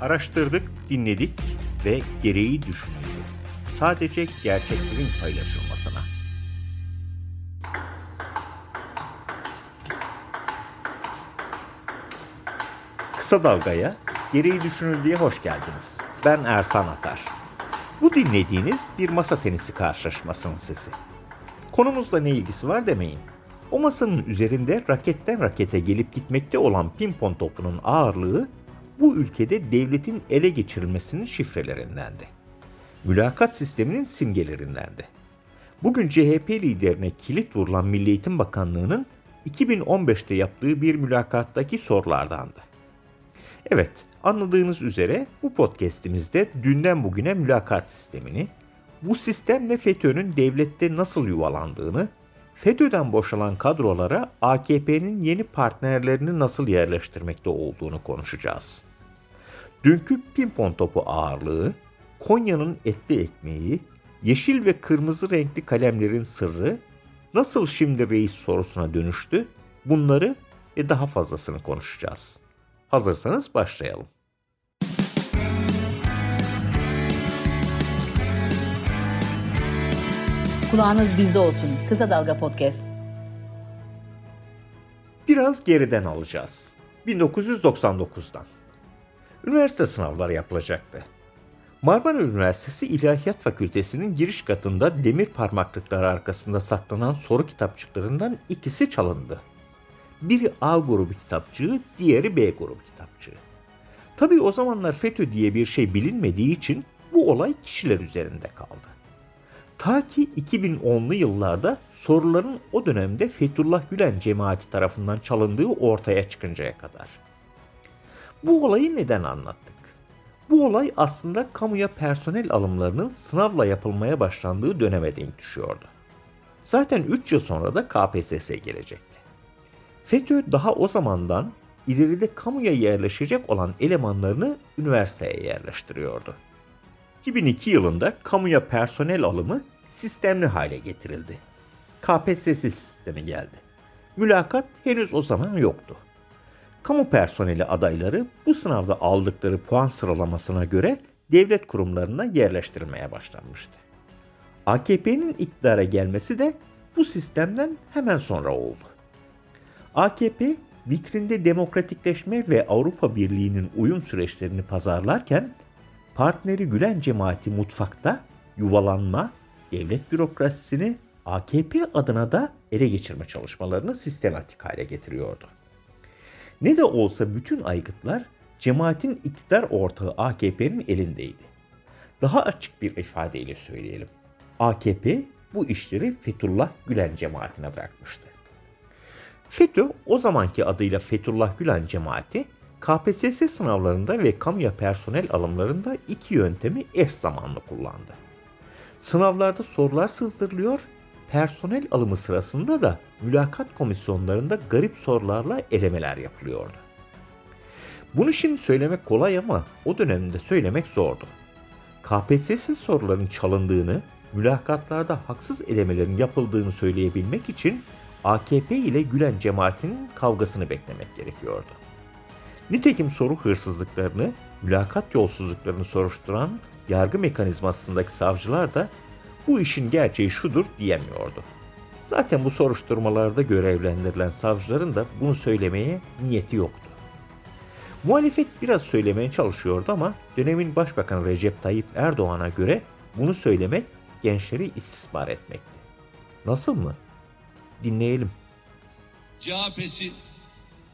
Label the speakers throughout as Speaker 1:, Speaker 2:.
Speaker 1: Araştırdık, dinledik ve gereği düşünüldü. Sadece gerçeklerin paylaşılmasına. Kısa Dalga'ya gereği düşünüldüğe hoş geldiniz. Ben Ersan Atar. Bu dinlediğiniz bir masa tenisi karşılaşmasının sesi. Konumuzla ne ilgisi var demeyin. O masanın üzerinde raketten rakete gelip gitmekte olan pimpon topunun ağırlığı bu ülkede devletin ele geçirilmesinin şifrelerindendi. Mülakat sisteminin simgelerindendi. Bugün CHP liderine kilit vurulan Milli Eğitim Bakanlığı'nın 2015'te yaptığı bir mülakattaki sorulardandı. Evet, anladığınız üzere bu podcast'imizde dünden bugüne mülakat sistemini, bu sistemle FETÖ'nün devlette nasıl yuvalandığını, FETÖ'den boşalan kadrolara AKP'nin yeni partnerlerini nasıl yerleştirmekte olduğunu konuşacağız. Dünkü pimpon topu ağırlığı, Konya'nın etli ekmeği, yeşil ve kırmızı renkli kalemlerin sırrı, nasıl şimdi reis sorusuna dönüştü, bunları ve daha fazlasını konuşacağız. Hazırsanız başlayalım.
Speaker 2: Kulağınız bizde olsun. Kısa Dalga Podcast.
Speaker 1: Biraz geriden alacağız. 1999'dan. Üniversite sınavları yapılacaktı. Marmara Üniversitesi İlahiyat Fakültesi'nin giriş katında demir parmaklıkları arkasında saklanan soru kitapçıklarından ikisi çalındı. Biri A grubu kitapçığı, diğeri B grubu kitapçığı. Tabii o zamanlar FETÖ diye bir şey bilinmediği için bu olay kişiler üzerinde kaldı. Ta ki 2010'lu yıllarda soruların o dönemde Fethullah Gülen cemaati tarafından çalındığı ortaya çıkıncaya kadar. Bu olayı neden anlattık? Bu olay aslında kamuya personel alımlarının sınavla yapılmaya başlandığı döneme denk düşüyordu. Zaten 3 yıl sonra da KPSS gelecekti. FETÖ daha o zamandan ileride kamuya yerleşecek olan elemanlarını üniversiteye yerleştiriyordu. 2002 yılında kamuya personel alımı sistemli hale getirildi. KPSS sistemi geldi. Mülakat henüz o zaman yoktu. Kamu personeli adayları bu sınavda aldıkları puan sıralamasına göre devlet kurumlarına yerleştirilmeye başlanmıştı. AKP'nin iktidara gelmesi de bu sistemden hemen sonra oldu. AKP vitrinde demokratikleşme ve Avrupa Birliği'nin uyum süreçlerini pazarlarken partneri Gülen cemaati mutfakta yuvalanma, devlet bürokrasisini AKP adına da ele geçirme çalışmalarını sistematik hale getiriyordu. Ne de olsa bütün aygıtlar cemaatin iktidar ortağı AKP'nin elindeydi. Daha açık bir ifadeyle söyleyelim. AKP bu işleri Fethullah Gülen cemaatine bırakmıştı. FETÖ o zamanki adıyla Fethullah Gülen cemaati KPSS sınavlarında ve kamuya personel alımlarında iki yöntemi eş zamanlı kullandı. Sınavlarda sorular sızdırılıyor, personel alımı sırasında da mülakat komisyonlarında garip sorularla elemeler yapılıyordu. Bunu şimdi söylemek kolay ama o dönemde söylemek zordu. KPSS soruların çalındığını, mülakatlarda haksız elemelerin yapıldığını söyleyebilmek için AKP ile Gülen cemaatinin kavgasını beklemek gerekiyordu. Nitekim soru hırsızlıklarını, mülakat yolsuzluklarını soruşturan yargı mekanizmasındaki savcılar da bu işin gerçeği şudur diyemiyordu. Zaten bu soruşturmalarda görevlendirilen savcıların da bunu söylemeye niyeti yoktu. Muhalefet biraz söylemeye çalışıyordu ama dönemin Başbakanı Recep Tayyip Erdoğan'a göre bunu söylemek gençleri istismar etmekti. Nasıl mı? Dinleyelim.
Speaker 3: CHP'si,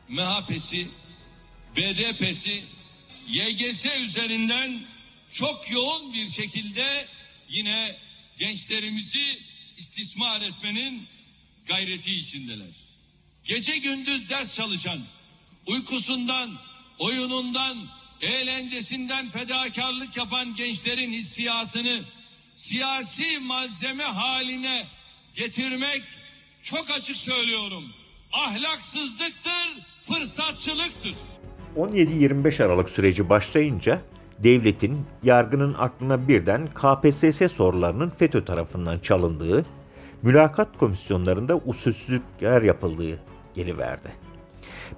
Speaker 3: MHP'si, BDP'si YGS üzerinden çok yoğun bir şekilde yine gençlerimizi istismar etmenin gayreti içindeler. Gece gündüz ders çalışan, uykusundan, oyunundan, eğlencesinden fedakarlık yapan gençlerin hissiyatını siyasi malzeme haline getirmek çok açık söylüyorum. Ahlaksızlıktır, fırsatçılıktır.
Speaker 1: 17-25 Aralık süreci başlayınca devletin, yargının aklına birden KPSS sorularının FETÖ tarafından çalındığı, mülakat komisyonlarında usulsüzlükler yapıldığı geliverdi.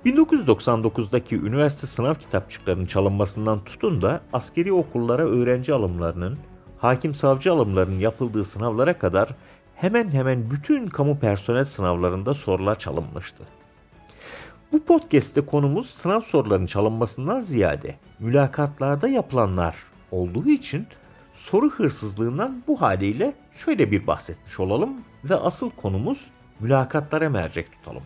Speaker 1: 1999'daki üniversite sınav kitapçıklarının çalınmasından tutun da askeri okullara öğrenci alımlarının, hakim savcı alımlarının yapıldığı sınavlara kadar hemen hemen bütün kamu personel sınavlarında sorular çalınmıştı. Bu podcast'te konumuz sınav sorularının çalınmasından ziyade mülakatlarda yapılanlar olduğu için soru hırsızlığından bu haliyle şöyle bir bahsetmiş olalım ve asıl konumuz mülakatlara mercek tutalım.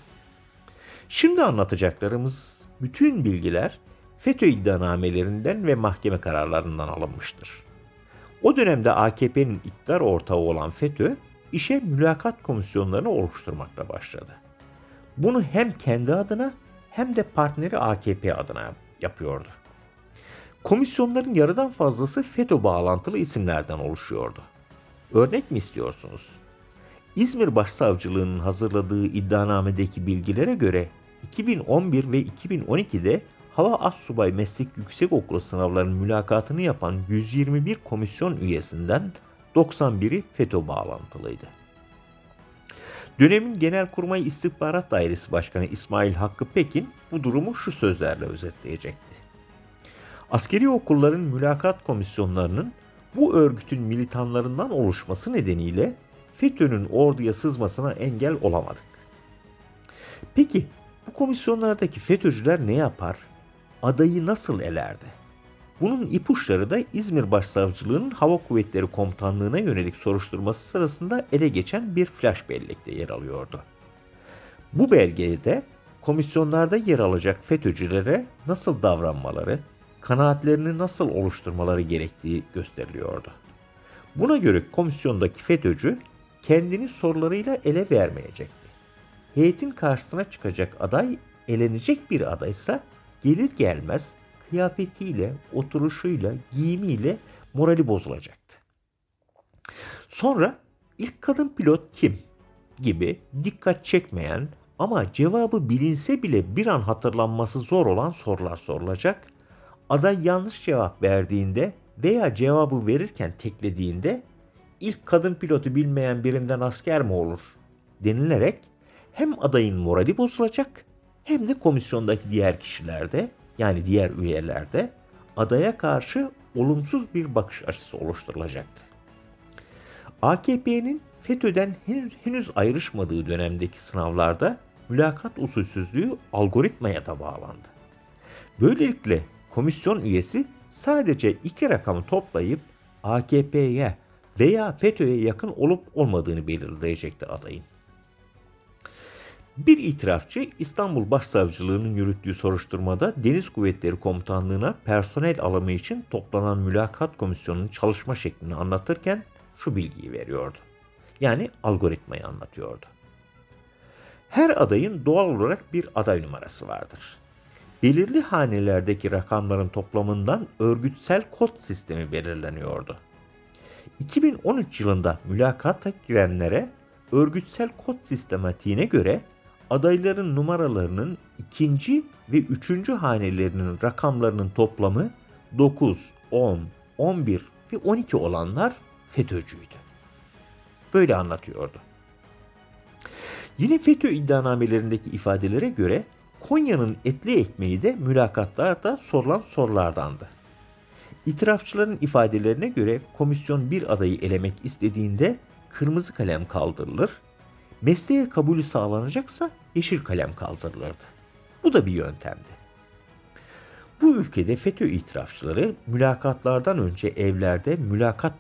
Speaker 1: Şimdi anlatacaklarımız bütün bilgiler FETÖ iddianamelerinden ve mahkeme kararlarından alınmıştır. O dönemde AKP'nin iktidar ortağı olan FETÖ işe mülakat komisyonlarını oluşturmakla başladı. Bunu hem kendi adına hem de partneri AKP adına yapıyordu. Komisyonların yarıdan fazlası FETÖ bağlantılı isimlerden oluşuyordu. Örnek mi istiyorsunuz? İzmir Başsavcılığı'nın hazırladığı iddianamedeki bilgilere göre 2011 ve 2012'de Hava Assubay Meslek Yüksekokulu sınavlarının mülakatını yapan 121 komisyon üyesinden 91'i FETÖ bağlantılıydı. Dönemin Genelkurmay İstihbarat Dairesi Başkanı İsmail Hakkı Pekin bu durumu şu sözlerle özetleyecekti. Askeri okulların mülakat komisyonlarının bu örgütün militanlarından oluşması nedeniyle FETÖ'nün orduya sızmasına engel olamadık. Peki bu komisyonlardaki FETÖ'cüler ne yapar? Adayı nasıl elerdi? Bunun ipuçları da İzmir Başsavcılığı'nın Hava Kuvvetleri Komutanlığı'na yönelik soruşturması sırasında ele geçen bir flash bellekte yer alıyordu. Bu belgede komisyonlarda yer alacak FETÖ'cülere nasıl davranmaları, kanaatlerini nasıl oluşturmaları gerektiği gösteriliyordu. Buna göre komisyondaki FETÖ'cü kendini sorularıyla ele vermeyecekti. Heyetin karşısına çıkacak aday elenecek bir adaysa gelir gelmez kıyafetiyle, oturuşuyla, giyimiyle morali bozulacaktı. Sonra ilk kadın pilot kim gibi dikkat çekmeyen ama cevabı bilinse bile bir an hatırlanması zor olan sorular sorulacak. Aday yanlış cevap verdiğinde veya cevabı verirken teklediğinde ilk kadın pilotu bilmeyen birinden asker mi olur denilerek hem adayın morali bozulacak hem de komisyondaki diğer kişilerde yani diğer üyelerde adaya karşı olumsuz bir bakış açısı oluşturulacaktı. AKP'nin FETÖ'den henüz, henüz ayrışmadığı dönemdeki sınavlarda mülakat usulsüzlüğü algoritmaya da bağlandı. Böylelikle komisyon üyesi sadece iki rakamı toplayıp AKP'ye veya FETÖ'ye yakın olup olmadığını belirleyecekti adayın. Bir itirafçı İstanbul Başsavcılığı'nın yürüttüğü soruşturmada Deniz Kuvvetleri Komutanlığı'na personel alımı için toplanan mülakat komisyonunun çalışma şeklini anlatırken şu bilgiyi veriyordu. Yani algoritmayı anlatıyordu. Her adayın doğal olarak bir aday numarası vardır. Belirli hanelerdeki rakamların toplamından örgütsel kod sistemi belirleniyordu. 2013 yılında mülakata girenlere örgütsel kod sistematiğine göre adayların numaralarının ikinci ve üçüncü hanelerinin rakamlarının toplamı 9, 10, 11 ve 12 olanlar FETÖ'cüydü. Böyle anlatıyordu. Yine FETÖ iddianamelerindeki ifadelere göre Konya'nın etli ekmeği de mülakatlarda sorulan sorulardandı. İtirafçıların ifadelerine göre komisyon bir adayı elemek istediğinde kırmızı kalem kaldırılır mesleğe kabulü sağlanacaksa yeşil kalem kaldırılırdı. Bu da bir yöntemdi. Bu ülkede FETÖ itirafçıları mülakatlardan önce evlerde mülakat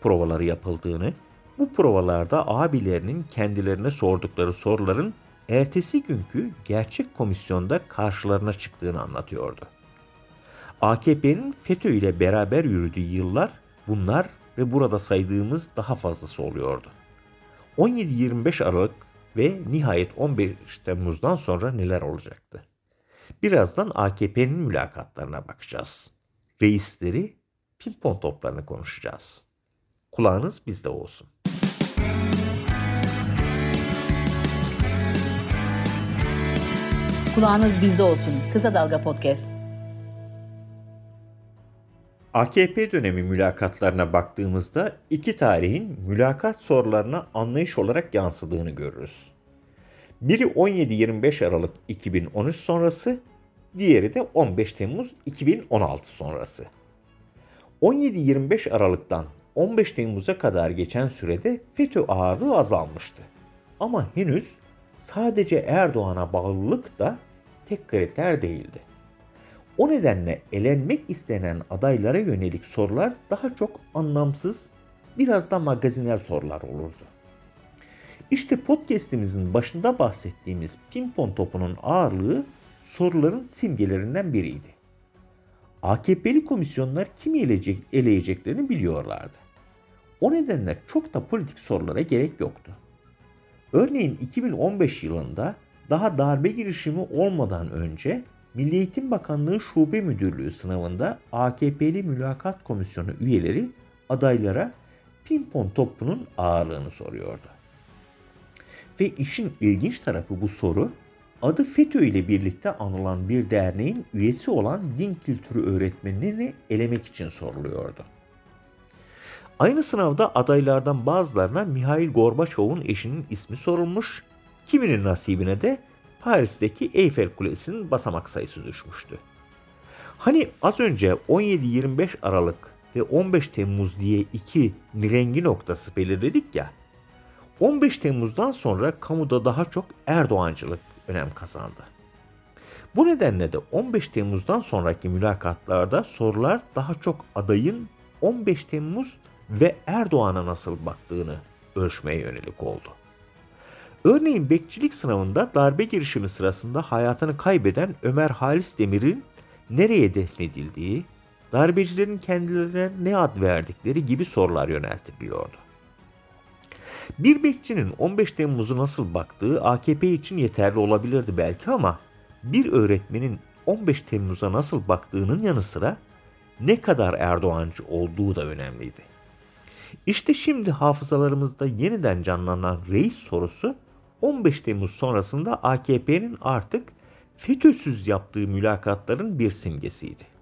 Speaker 1: provaları yapıldığını, bu provalarda abilerinin kendilerine sordukları soruların ertesi günkü gerçek komisyonda karşılarına çıktığını anlatıyordu. AKP'nin FETÖ ile beraber yürüdüğü yıllar bunlar ve burada saydığımız daha fazlası oluyordu. 17-25 Aralık ve nihayet 15 Temmuz'dan sonra neler olacaktı? Birazdan AKP'nin mülakatlarına bakacağız. Reisleri, pimpon toplarını konuşacağız. Kulağınız bizde olsun.
Speaker 2: Kulağınız bizde olsun. Kısa Dalga Podcast.
Speaker 1: AKP dönemi mülakatlarına baktığımızda iki tarihin mülakat sorularına anlayış olarak yansıdığını görürüz. Biri 17-25 Aralık 2013 sonrası, diğeri de 15 Temmuz 2016 sonrası. 17-25 Aralık'tan 15 Temmuz'a kadar geçen sürede FETÖ ağırlığı azalmıştı. Ama henüz sadece Erdoğan'a bağlılık da tek kriter değildi. O nedenle elenmek istenen adaylara yönelik sorular daha çok anlamsız, biraz da magazinel sorular olurdu. İşte podcast'imizin başında bahsettiğimiz pimpon topunun ağırlığı soruların simgelerinden biriydi. AKP'li komisyonlar kimi eleyecek, eleyeceklerini biliyorlardı. O nedenle çok da politik sorulara gerek yoktu. Örneğin 2015 yılında daha darbe girişimi olmadan önce Milli Eğitim Bakanlığı Şube Müdürlüğü sınavında AKP'li mülakat komisyonu üyeleri adaylara pimpon topunun ağırlığını soruyordu. Ve işin ilginç tarafı bu soru adı FETÖ ile birlikte anılan bir derneğin üyesi olan din kültürü öğretmenlerini elemek için soruluyordu. Aynı sınavda adaylardan bazılarına Mihail Gorbaçov'un eşinin ismi sorulmuş, kiminin nasibine de Paris'teki Eyfel Kulesi'nin basamak sayısı düşmüştü. Hani az önce 17-25 Aralık ve 15 Temmuz diye iki nirengi noktası belirledik ya, 15 Temmuz'dan sonra kamuda daha çok Erdoğancılık önem kazandı. Bu nedenle de 15 Temmuz'dan sonraki mülakatlarda sorular daha çok adayın 15 Temmuz ve Erdoğan'a nasıl baktığını ölçmeye yönelik oldu. Örneğin bekçilik sınavında darbe girişimi sırasında hayatını kaybeden Ömer Halis Demir'in nereye defnedildiği, darbecilerin kendilerine ne ad verdikleri gibi sorular yöneltiliyordu. Bir bekçinin 15 Temmuz'u nasıl baktığı AKP için yeterli olabilirdi belki ama bir öğretmenin 15 Temmuz'a nasıl baktığının yanı sıra ne kadar Erdoğancı olduğu da önemliydi. İşte şimdi hafızalarımızda yeniden canlanan reis sorusu 15 Temmuz sonrasında AKP'nin artık FETÖ'süz yaptığı mülakatların bir simgesiydi.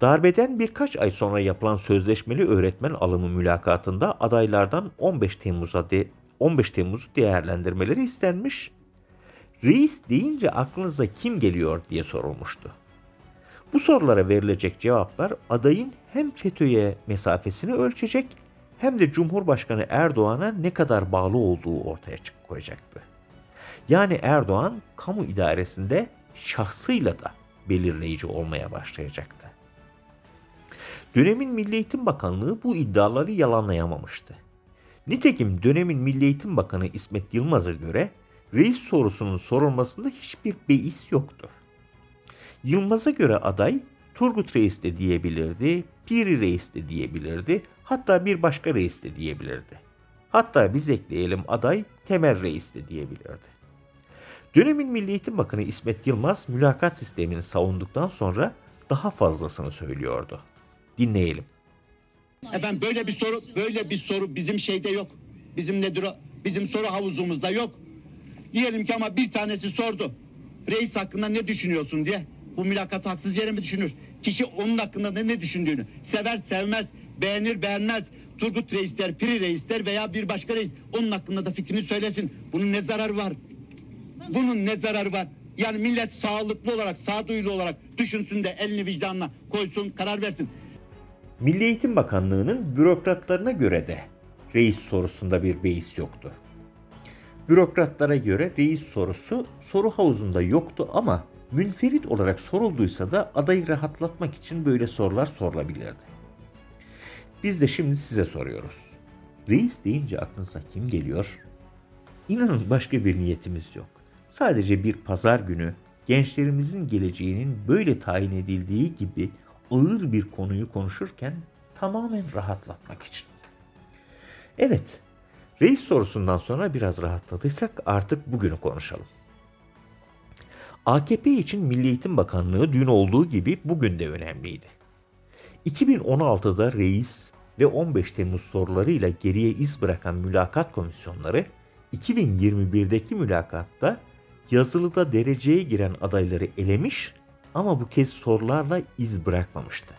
Speaker 1: Darbeden birkaç ay sonra yapılan sözleşmeli öğretmen alımı mülakatında adaylardan 15 Temmuz'a de 15 Temmuz'u değerlendirmeleri istenmiş. Reis deyince aklınıza kim geliyor diye sorulmuştu. Bu sorulara verilecek cevaplar adayın hem FETÖ'ye mesafesini ölçecek hem de Cumhurbaşkanı Erdoğan'a ne kadar bağlı olduğu ortaya çık koyacaktı. Yani Erdoğan kamu idaresinde şahsıyla da belirleyici olmaya başlayacaktı. Dönemin Milli Eğitim Bakanlığı bu iddiaları yalanlayamamıştı. Nitekim dönemin Milli Eğitim Bakanı İsmet Yılmaz'a göre reis sorusunun sorulmasında hiçbir beis yoktu. Yılmaz'a göre aday Turgut Reis de diyebilirdi, Piri Reis de diyebilirdi, hatta bir başka reis de diyebilirdi. Hatta biz ekleyelim aday Temel Reis de diyebilirdi. Dönemin Milli Eğitim Bakanı İsmet Yılmaz mülakat sistemini savunduktan sonra daha fazlasını söylüyordu. Dinleyelim.
Speaker 4: Efendim böyle bir soru böyle bir soru bizim şeyde yok. Bizim nedir o? Bizim soru havuzumuzda yok. Diyelim ki ama bir tanesi sordu. Reis hakkında ne düşünüyorsun diye. Bu mülakat haksız yere mi düşünür? Kişi onun hakkında ne, ne düşündüğünü sever sevmez, beğenir beğenmez. Turgut Reis der, Piri Reis veya bir başka reis. Onun hakkında da fikrini söylesin. Bunun ne zararı var? Bunun ne zararı var? Yani millet sağlıklı olarak, sağduyulu olarak düşünsün de elini vicdanına koysun, karar versin.
Speaker 1: Milli Eğitim Bakanlığı'nın bürokratlarına göre de reis sorusunda bir beis yoktu. Bürokratlara göre reis sorusu soru havuzunda yoktu ama münferit olarak sorulduysa da adayı rahatlatmak için böyle sorular sorulabilirdi. Biz de şimdi size soruyoruz. Reis deyince aklınıza kim geliyor? İnanın başka bir niyetimiz yok. Sadece bir pazar günü gençlerimizin geleceğinin böyle tayin edildiği gibi ağır bir konuyu konuşurken tamamen rahatlatmak için. Evet, reis sorusundan sonra biraz rahatladıysak artık bugünü konuşalım. AKP için Milli Eğitim Bakanlığı dün olduğu gibi bugün de önemliydi. 2016'da reis ve 15 Temmuz sorularıyla geriye iz bırakan mülakat komisyonları 2021'deki mülakatta yazılıda dereceye giren adayları elemiş ama bu kez sorularla iz bırakmamıştı.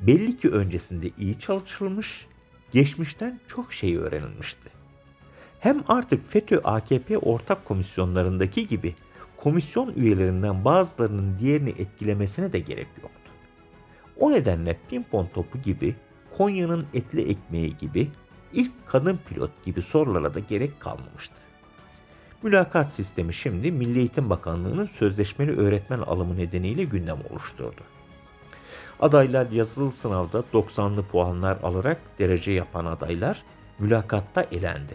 Speaker 1: Belli ki öncesinde iyi çalışılmış, geçmişten çok şey öğrenilmişti. Hem artık FETÖ-AKP ortak komisyonlarındaki gibi komisyon üyelerinden bazılarının diğerini etkilemesine de gerek yoktu. O nedenle pimpon topu gibi, Konya'nın etli ekmeği gibi, ilk kadın pilot gibi sorulara da gerek kalmamıştı. Mülakat sistemi şimdi Milli Eğitim Bakanlığı'nın sözleşmeli öğretmen alımı nedeniyle gündem oluşturdu. Adaylar yazılı sınavda 90'lı puanlar alarak derece yapan adaylar mülakatta elendi.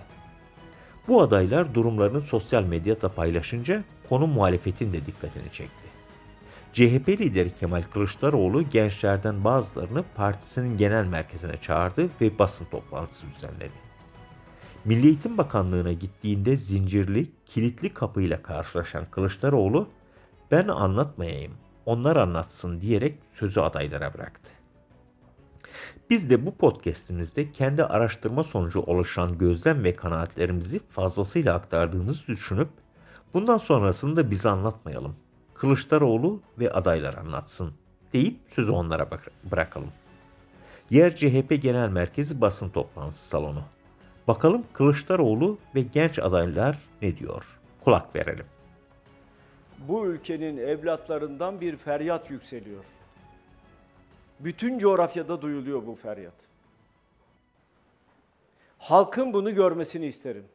Speaker 1: Bu adaylar durumlarını sosyal medyada paylaşınca konu muhalefetin de dikkatini çekti. CHP lideri Kemal Kılıçdaroğlu gençlerden bazılarını partisinin genel merkezine çağırdı ve basın toplantısı düzenledi. Milli Eğitim Bakanlığı'na gittiğinde zincirli, kilitli kapıyla karşılaşan Kılıçdaroğlu, ben anlatmayayım, onlar anlatsın diyerek sözü adaylara bıraktı. Biz de bu podcast'imizde kendi araştırma sonucu oluşan gözlem ve kanaatlerimizi fazlasıyla aktardığımızı düşünüp bundan sonrasını da bize anlatmayalım. Kılıçdaroğlu ve adaylar anlatsın deyip sözü onlara bırakalım. Yer CHP Genel Merkezi basın toplantısı salonu. Bakalım Kılıçdaroğlu ve genç adaylar ne diyor? Kulak verelim.
Speaker 5: Bu ülkenin evlatlarından bir feryat yükseliyor. Bütün coğrafyada duyuluyor bu feryat. Halkın bunu görmesini isterim.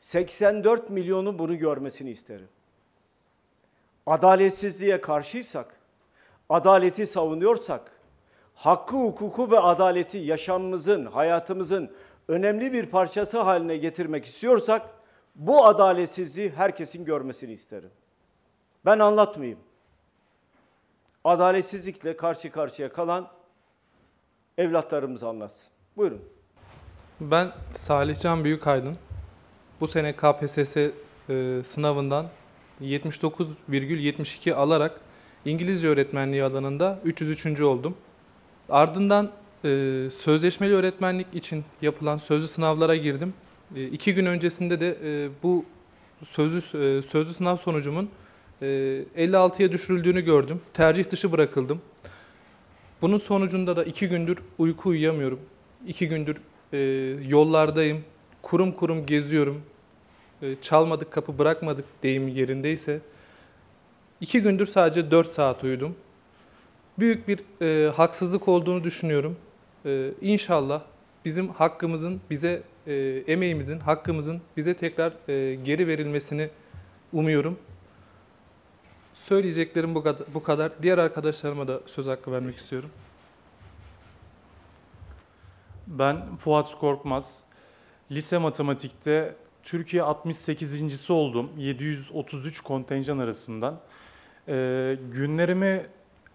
Speaker 5: 84 milyonun bunu görmesini isterim. Adaletsizliğe karşıysak, adaleti savunuyorsak, hakkı, hukuku ve adaleti yaşamımızın, hayatımızın önemli bir parçası haline getirmek istiyorsak, bu adaletsizliği herkesin görmesini isterim. Ben anlatmayayım adaletsizlikle karşı karşıya kalan evlatlarımız anlatsın. Buyurun.
Speaker 6: Ben Salihcan Büyükaydın. Bu sene KPSS e, sınavından 79,72 alarak İngilizce öğretmenliği alanında 303. oldum. Ardından e, sözleşmeli öğretmenlik için yapılan sözlü sınavlara girdim. E, iki gün öncesinde de e, bu sözlü, e, sözlü sınav sonucumun 56'ya ee, düşürüldüğünü gördüm. Tercih dışı bırakıldım. Bunun sonucunda da iki gündür uyku uyuyamıyorum. İki gündür e, yollardayım. Kurum kurum geziyorum. E, çalmadık kapı bırakmadık deyim yerindeyse. İki gündür sadece 4 saat uyudum. Büyük bir e, haksızlık olduğunu düşünüyorum. E, inşallah bizim hakkımızın bize, e, emeğimizin, hakkımızın bize tekrar e, geri verilmesini umuyorum. Söyleyeceklerim bu kadar, bu kadar. Diğer arkadaşlarıma da söz hakkı vermek istiyorum.
Speaker 7: Ben Fuat Korkmaz. Lise matematikte Türkiye 68.si oldum. 733 kontenjan arasından. Ee, günlerimi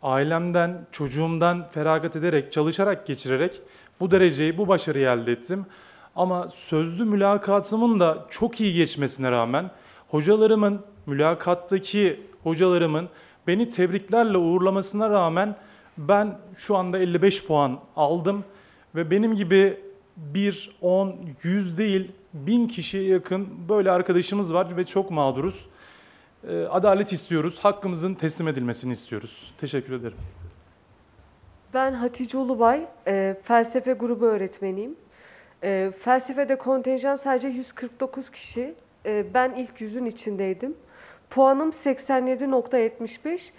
Speaker 7: ailemden, çocuğumdan feragat ederek, çalışarak geçirerek bu dereceyi, bu başarıyı elde ettim. Ama sözlü mülakatımın da çok iyi geçmesine rağmen hocalarımın mülakattaki hocalarımın beni tebriklerle uğurlamasına rağmen ben şu anda 55 puan aldım ve benim gibi 1, 10, 100 değil 1000 kişiye yakın böyle arkadaşımız var ve çok mağduruz. Ee, adalet istiyoruz, hakkımızın teslim edilmesini istiyoruz. Teşekkür ederim.
Speaker 8: Ben Hatice Ulubay, e, felsefe grubu öğretmeniyim. E, felsefede kontenjan sadece 149 kişi. E, ben ilk yüzün içindeydim. Puanım 87.75.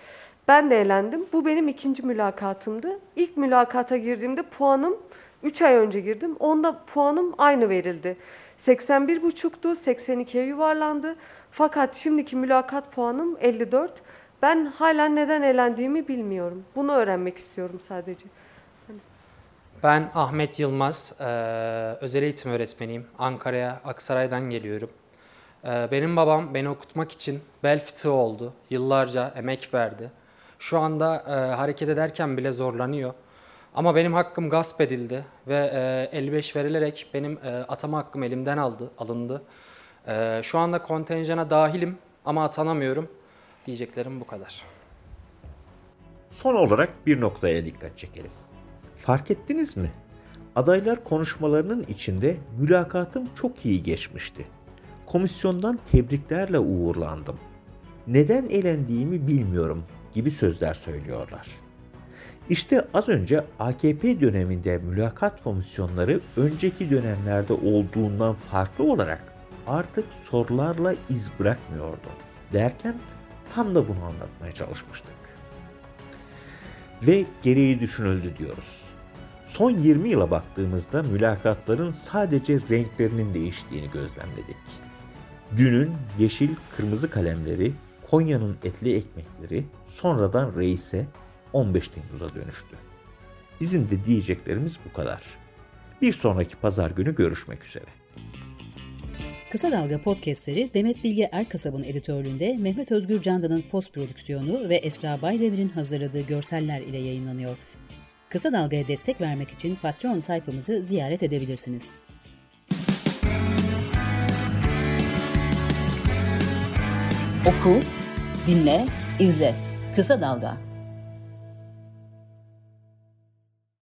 Speaker 8: Ben de eğlendim. Bu benim ikinci mülakatımdı. İlk mülakata girdiğimde puanım 3 ay önce girdim. Onda puanım aynı verildi. 81.5'tu, 82'ye yuvarlandı. Fakat şimdiki mülakat puanım 54. Ben hala neden eğlendiğimi bilmiyorum. Bunu öğrenmek istiyorum sadece.
Speaker 9: Ben Ahmet Yılmaz, özel eğitim öğretmeniyim. Ankara'ya, Aksaray'dan geliyorum. Ee, benim babam beni okutmak için bel fıtığı oldu. Yıllarca emek verdi. Şu anda e, hareket ederken bile zorlanıyor. Ama benim hakkım gasp edildi ve e, 55 verilerek benim e, atama hakkım elimden aldı, alındı. E, şu anda kontenjana dahilim ama atanamıyorum. Diyeceklerim bu kadar.
Speaker 1: Son olarak bir noktaya dikkat çekelim. Fark ettiniz mi? Adaylar konuşmalarının içinde mülakatım çok iyi geçmişti komisyondan tebriklerle uğurlandım. Neden elendiğimi bilmiyorum gibi sözler söylüyorlar. İşte az önce AKP döneminde mülakat komisyonları önceki dönemlerde olduğundan farklı olarak artık sorularla iz bırakmıyordu derken tam da bunu anlatmaya çalışmıştık. Ve gereği düşünüldü diyoruz. Son 20 yıla baktığımızda mülakatların sadece renklerinin değiştiğini gözlemledik. Dünün yeşil kırmızı kalemleri, Konya'nın etli ekmekleri sonradan reise 15 Temmuz'a dönüştü. Bizim de diyeceklerimiz bu kadar. Bir sonraki pazar günü görüşmek üzere.
Speaker 2: Kısa Dalga podcastleri Demet Bilge Erkasab'ın editörlüğünde Mehmet Özgür Candan'ın post prodüksiyonu ve Esra Baydemir'in hazırladığı görseller ile yayınlanıyor. Kısa Dalga'ya destek vermek için Patreon sayfamızı ziyaret edebilirsiniz. Oku, dinle, izle. Kısa Dalga.